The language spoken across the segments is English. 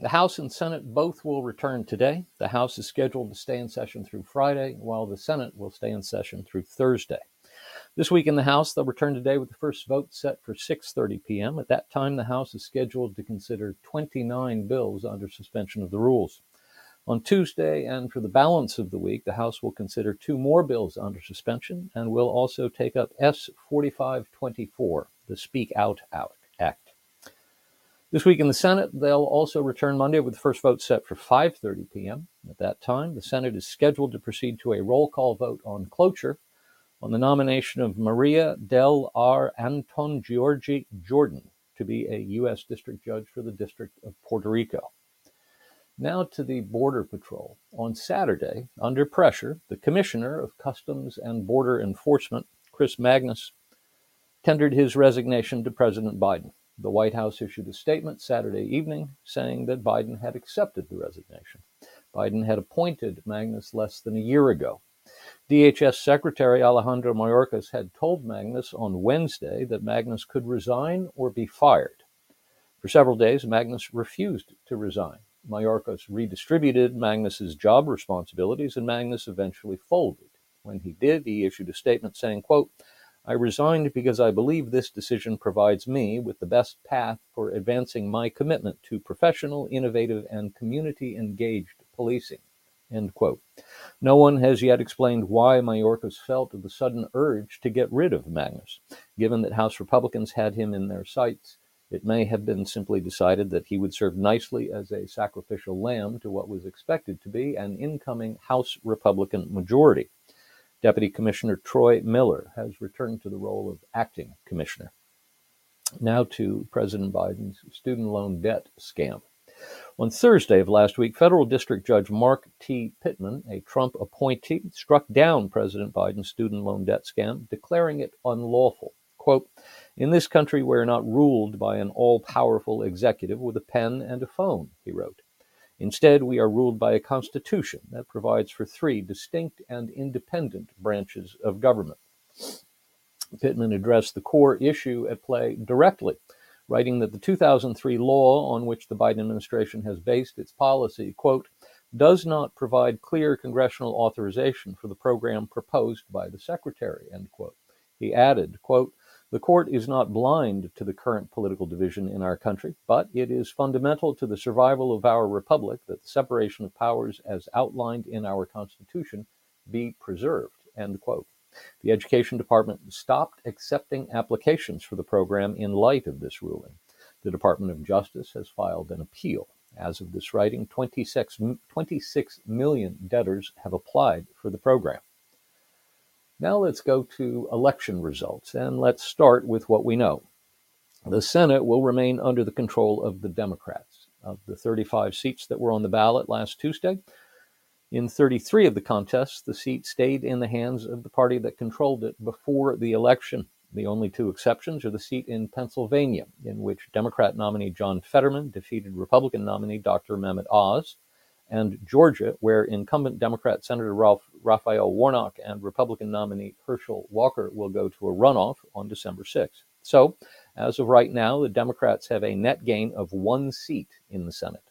The House and Senate both will return today. The House is scheduled to stay in session through Friday, while the Senate will stay in session through Thursday. This week in the House, they'll return today with the first vote set for 6:30 p.m. At that time, the House is scheduled to consider 29 bills under suspension of the rules. On Tuesday and for the balance of the week, the House will consider two more bills under suspension and will also take up S 4524, the Speak Out Act. This week in the Senate, they'll also return Monday with the first vote set for 5:30 p.m. At that time, the Senate is scheduled to proceed to a roll call vote on cloture on the nomination of Maria del R. Antongiorgi Jordan to be a U.S. District Judge for the District of Puerto Rico. Now to the Border Patrol. On Saturday, under pressure, the Commissioner of Customs and Border Enforcement, Chris Magnus, tendered his resignation to President Biden. The White House issued a statement Saturday evening saying that Biden had accepted the resignation. Biden had appointed Magnus less than a year ago DHS Secretary Alejandro Mayorkas had told Magnus on Wednesday that Magnus could resign or be fired. For several days, Magnus refused to resign. Mayorkas redistributed Magnus's job responsibilities, and Magnus eventually folded. When he did, he issued a statement saying, quote, I resigned because I believe this decision provides me with the best path for advancing my commitment to professional, innovative, and community engaged policing. End quote. No one has yet explained why Mayorkas felt the sudden urge to get rid of Magnus. Given that House Republicans had him in their sights, it may have been simply decided that he would serve nicely as a sacrificial lamb to what was expected to be an incoming House Republican majority. Deputy Commissioner Troy Miller has returned to the role of acting commissioner. Now to President Biden's student loan debt scam. On Thursday of last week, federal district judge Mark T. Pittman, a Trump appointee, struck down President Biden's student loan debt scam, declaring it unlawful. Quote, In this country, we're not ruled by an all powerful executive with a pen and a phone, he wrote. Instead, we are ruled by a constitution that provides for three distinct and independent branches of government. Pittman addressed the core issue at play directly writing that the 2003 law on which the Biden administration has based its policy, quote, does not provide clear congressional authorization for the program proposed by the secretary, end quote. He added, quote, the court is not blind to the current political division in our country, but it is fundamental to the survival of our republic that the separation of powers as outlined in our Constitution be preserved, end quote. The Education Department stopped accepting applications for the program in light of this ruling. The Department of Justice has filed an appeal. As of this writing, 26, 26 million debtors have applied for the program. Now let's go to election results, and let's start with what we know. The Senate will remain under the control of the Democrats. Of the 35 seats that were on the ballot last Tuesday, in 33 of the contests, the seat stayed in the hands of the party that controlled it before the election. The only two exceptions are the seat in Pennsylvania, in which Democrat nominee John Fetterman defeated Republican nominee Dr. Mehmet Oz, and Georgia, where incumbent Democrat Senator Ralph, Raphael Warnock and Republican nominee Herschel Walker will go to a runoff on December 6th. So, as of right now, the Democrats have a net gain of one seat in the Senate.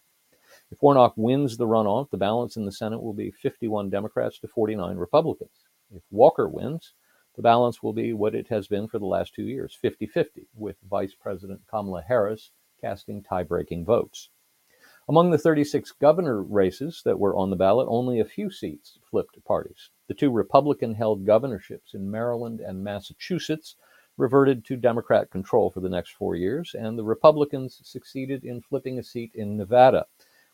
If Warnock wins the runoff, the balance in the Senate will be 51 Democrats to 49 Republicans. If Walker wins, the balance will be what it has been for the last two years 50 50, with Vice President Kamala Harris casting tie breaking votes. Among the 36 governor races that were on the ballot, only a few seats flipped parties. The two Republican held governorships in Maryland and Massachusetts reverted to Democrat control for the next four years, and the Republicans succeeded in flipping a seat in Nevada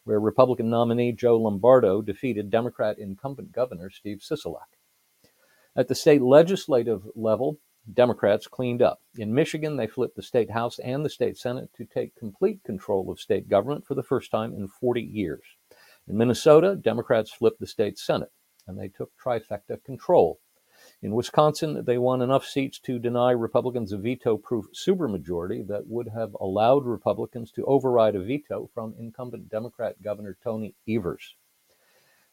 where Republican nominee Joe Lombardo defeated Democrat incumbent Governor Steve Sisolak. At the state legislative level, Democrats cleaned up. In Michigan, they flipped the state House and the state Senate to take complete control of state government for the first time in 40 years. In Minnesota, Democrats flipped the state Senate, and they took trifecta control in Wisconsin, they won enough seats to deny Republicans a veto proof supermajority that would have allowed Republicans to override a veto from incumbent Democrat Governor Tony Evers.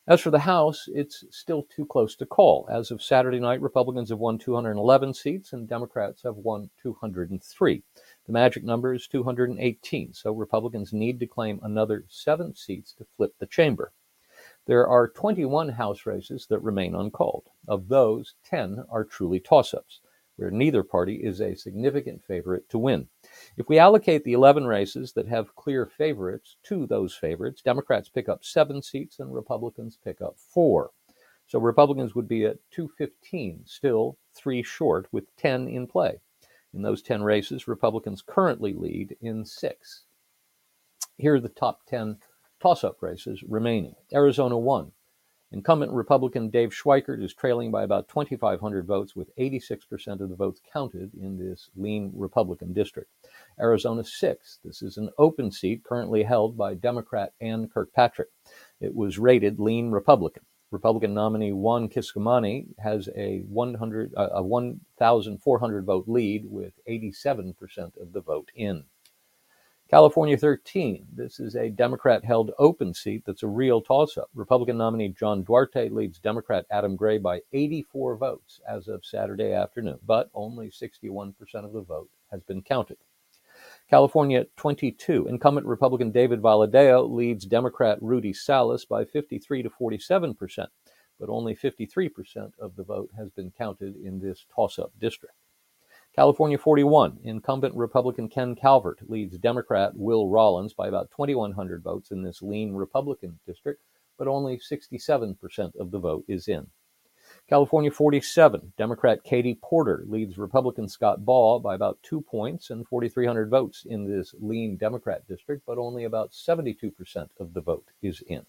As for the House, it's still too close to call. As of Saturday night, Republicans have won 211 seats and Democrats have won 203. The magic number is 218, so Republicans need to claim another seven seats to flip the chamber. There are 21 House races that remain uncalled. Of those, 10 are truly toss ups, where neither party is a significant favorite to win. If we allocate the 11 races that have clear favorites to those favorites, Democrats pick up seven seats and Republicans pick up four. So Republicans would be at 215, still three short, with 10 in play. In those 10 races, Republicans currently lead in six. Here are the top 10 toss up races remaining. Arizona 1. Incumbent Republican Dave Schweikert is trailing by about 2,500 votes, with 86% of the votes counted in this lean Republican district. Arizona 6. This is an open seat currently held by Democrat Ann Kirkpatrick. It was rated lean Republican. Republican nominee Juan Ciscomani has a 100 uh, a 1,400 vote lead with 87% of the vote in. California 13. This is a Democrat held open seat that's a real toss up. Republican nominee John Duarte leads Democrat Adam Gray by 84 votes as of Saturday afternoon, but only 61% of the vote has been counted. California 22. Incumbent Republican David Valadao leads Democrat Rudy Salas by 53 to 47 percent, but only 53 percent of the vote has been counted in this toss-up district. California 41. Incumbent Republican Ken Calvert leads Democrat Will Rollins by about 2,100 votes in this lean Republican district, but only 67 percent of the vote is in. California 47, Democrat Katie Porter leads Republican Scott Baugh by about two points and 4,300 votes in this lean Democrat district, but only about 72% of the vote is in.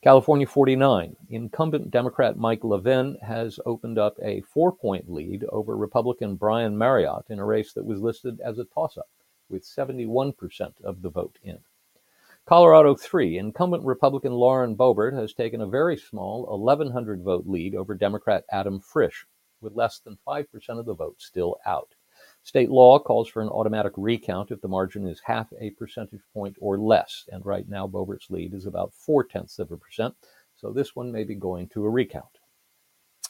California 49, incumbent Democrat Mike Levin has opened up a four point lead over Republican Brian Maryott in a race that was listed as a toss up, with 71% of the vote in. Colorado 3, incumbent Republican Lauren Boebert has taken a very small 1,100 vote lead over Democrat Adam Frisch, with less than 5% of the vote still out. State law calls for an automatic recount if the margin is half a percentage point or less, and right now Boebert's lead is about four tenths of a percent, so this one may be going to a recount.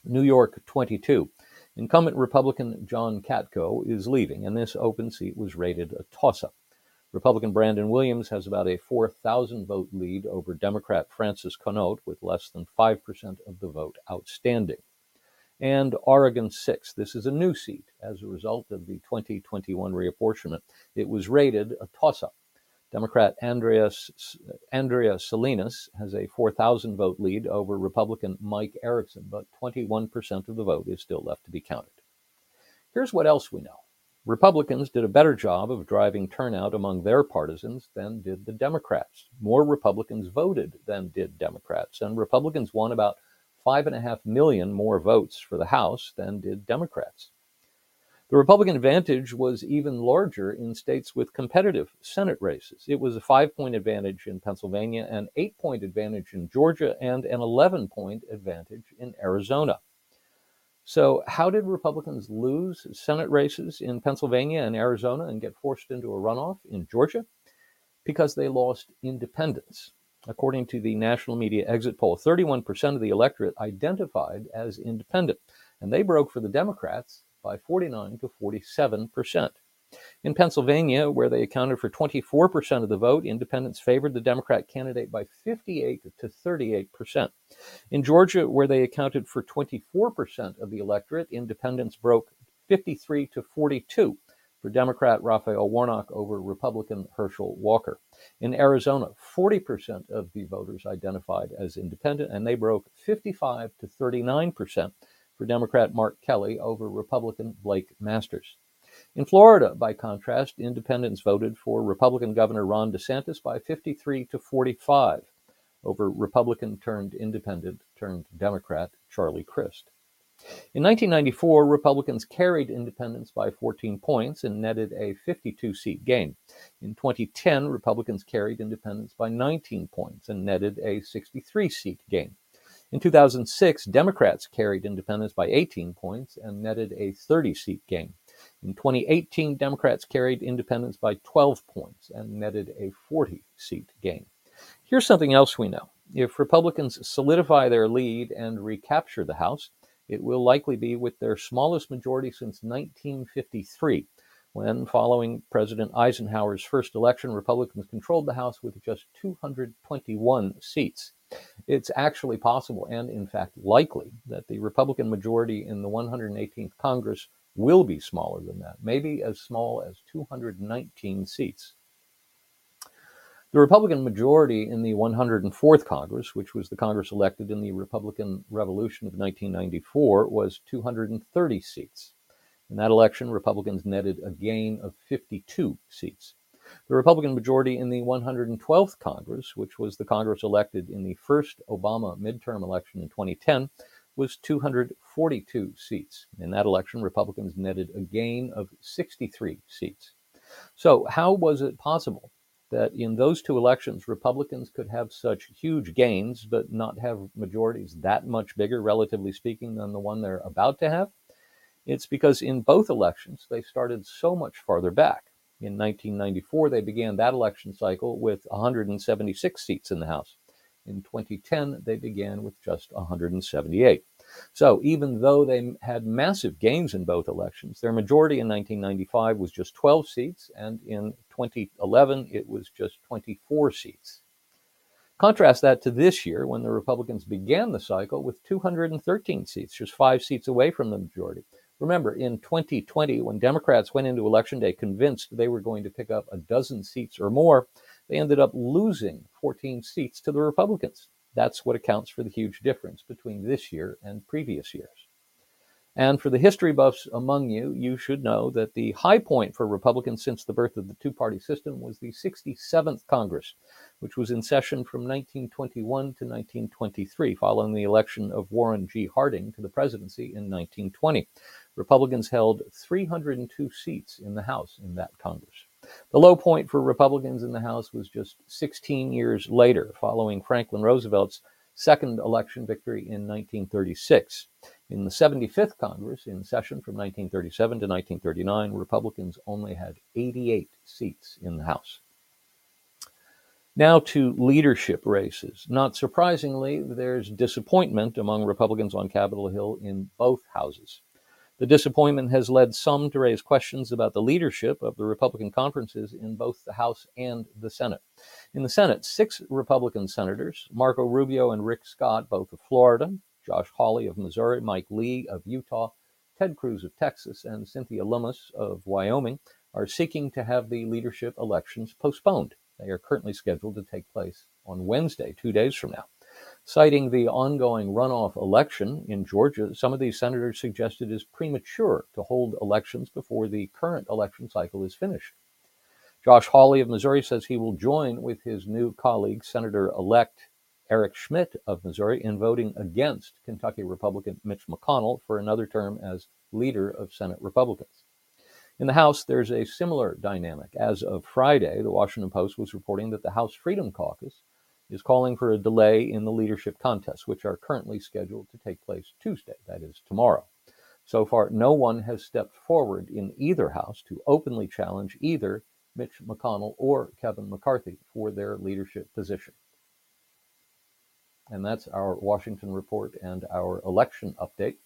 New York 22. Incumbent Republican John Katko is leaving, and this open seat was rated a toss up. Republican Brandon Williams has about a 4,000 vote lead over Democrat Francis Conole with less than 5% of the vote outstanding. And Oregon 6. This is a new seat as a result of the 2021 reapportionment. It was rated a toss up. Democrat Andrea, Andrea Salinas has a 4,000 vote lead over Republican Mike Erickson, but 21% of the vote is still left to be counted. Here's what else we know Republicans did a better job of driving turnout among their partisans than did the Democrats. More Republicans voted than did Democrats, and Republicans won about five and a half million more votes for the House than did Democrats. The Republican advantage was even larger in states with competitive Senate races. It was a five point advantage in Pennsylvania, an eight point advantage in Georgia, and an 11 point advantage in Arizona. So, how did Republicans lose Senate races in Pennsylvania and Arizona and get forced into a runoff in Georgia? Because they lost independents. According to the national media exit poll, 31% of the electorate identified as independent, and they broke for the Democrats by 49 to 47 percent. In Pennsylvania, where they accounted for 24% of the vote, independents favored the Democrat candidate by 58 to 38%. In Georgia, where they accounted for 24% of the electorate, independents broke 53 to 42 for Democrat Raphael Warnock over Republican Herschel Walker. In Arizona, 40% of the voters identified as independent, and they broke 55 to 39% for Democrat Mark Kelly over Republican Blake Masters. In Florida, by contrast, independents voted for Republican Governor Ron DeSantis by 53 to 45 over Republican turned independent turned Democrat Charlie Crist. In 1994, Republicans carried independents by 14 points and netted a 52 seat gain. In 2010, Republicans carried independents by 19 points and netted a 63 seat gain. In 2006, Democrats carried independents by 18 points and netted a 30 seat gain. In 2018, Democrats carried independents by 12 points and netted a 40 seat gain. Here's something else we know. If Republicans solidify their lead and recapture the House, it will likely be with their smallest majority since 1953. when, following President Eisenhower's first election, Republicans controlled the House with just 221 seats. It's actually possible, and in fact likely, that the Republican majority in the 118th Congress will be smaller than that, maybe as small as 219 seats. The Republican majority in the 104th Congress, which was the Congress elected in the Republican Revolution of 1994, was 230 seats. In that election, Republicans netted a gain of 52 seats. The Republican majority in the 112th Congress, which was the Congress elected in the first Obama midterm election in 2010, was 242 seats. In that election, Republicans netted a gain of 63 seats. So, how was it possible that in those two elections, Republicans could have such huge gains but not have majorities that much bigger, relatively speaking, than the one they're about to have? It's because in both elections, they started so much farther back. In 1994, they began that election cycle with 176 seats in the House. In 2010, they began with just 178. So even though they had massive gains in both elections, their majority in 1995 was just 12 seats, and in 2011 it was just 24 seats. Contrast that to this year when the Republicans began the cycle with 213 seats, just five seats away from the majority. Remember, in 2020, when Democrats went into Election Day convinced they were going to pick up a dozen seats or more, they ended up losing 14 seats to the Republicans. That's what accounts for the huge difference between this year and previous years. And for the history buffs among you, you should know that the high point for Republicans since the birth of the two party system was the 67th Congress, which was in session from 1921 to 1923, following the election of Warren G. Harding to the presidency in 1920. Republicans held 302 seats in the House in that Congress. The low point for Republicans in the House was just 16 years later, following Franklin Roosevelt's second election victory in 1936. In the 75th Congress, in session from 1937 to 1939, Republicans only had 88 seats in the House. Now to leadership races. Not surprisingly, there's disappointment among Republicans on Capitol Hill in both houses. The disappointment has led some to raise questions about the leadership of the Republican conferences in both the House and the Senate. In the Senate, six Republican senators, Marco Rubio and Rick Scott, both of Florida, Josh Hawley of Missouri, Mike Lee of Utah, Ted Cruz of Texas, and Cynthia Lummis of Wyoming, are seeking to have the leadership elections postponed. They are currently scheduled to take place on Wednesday, two days from now. Citing the ongoing runoff election in Georgia, some of these senators suggested it is premature to hold elections before the current election cycle is finished. Josh Hawley of Missouri says he will join with his new colleague, Senator elect Eric Schmitt of Missouri, in voting against Kentucky Republican Mitch McConnell for another term as leader of Senate Republicans. In the House, there's a similar dynamic. As of Friday, the Washington Post was reporting that the House Freedom Caucus is calling for a delay in the leadership contests, which are currently scheduled to take place Tuesday, that is, tomorrow. So far, no one has stepped forward in either House to openly challenge either Mitch McConnell or Kevin McCarthy for their leadership position. And that's our Washington report and our election update.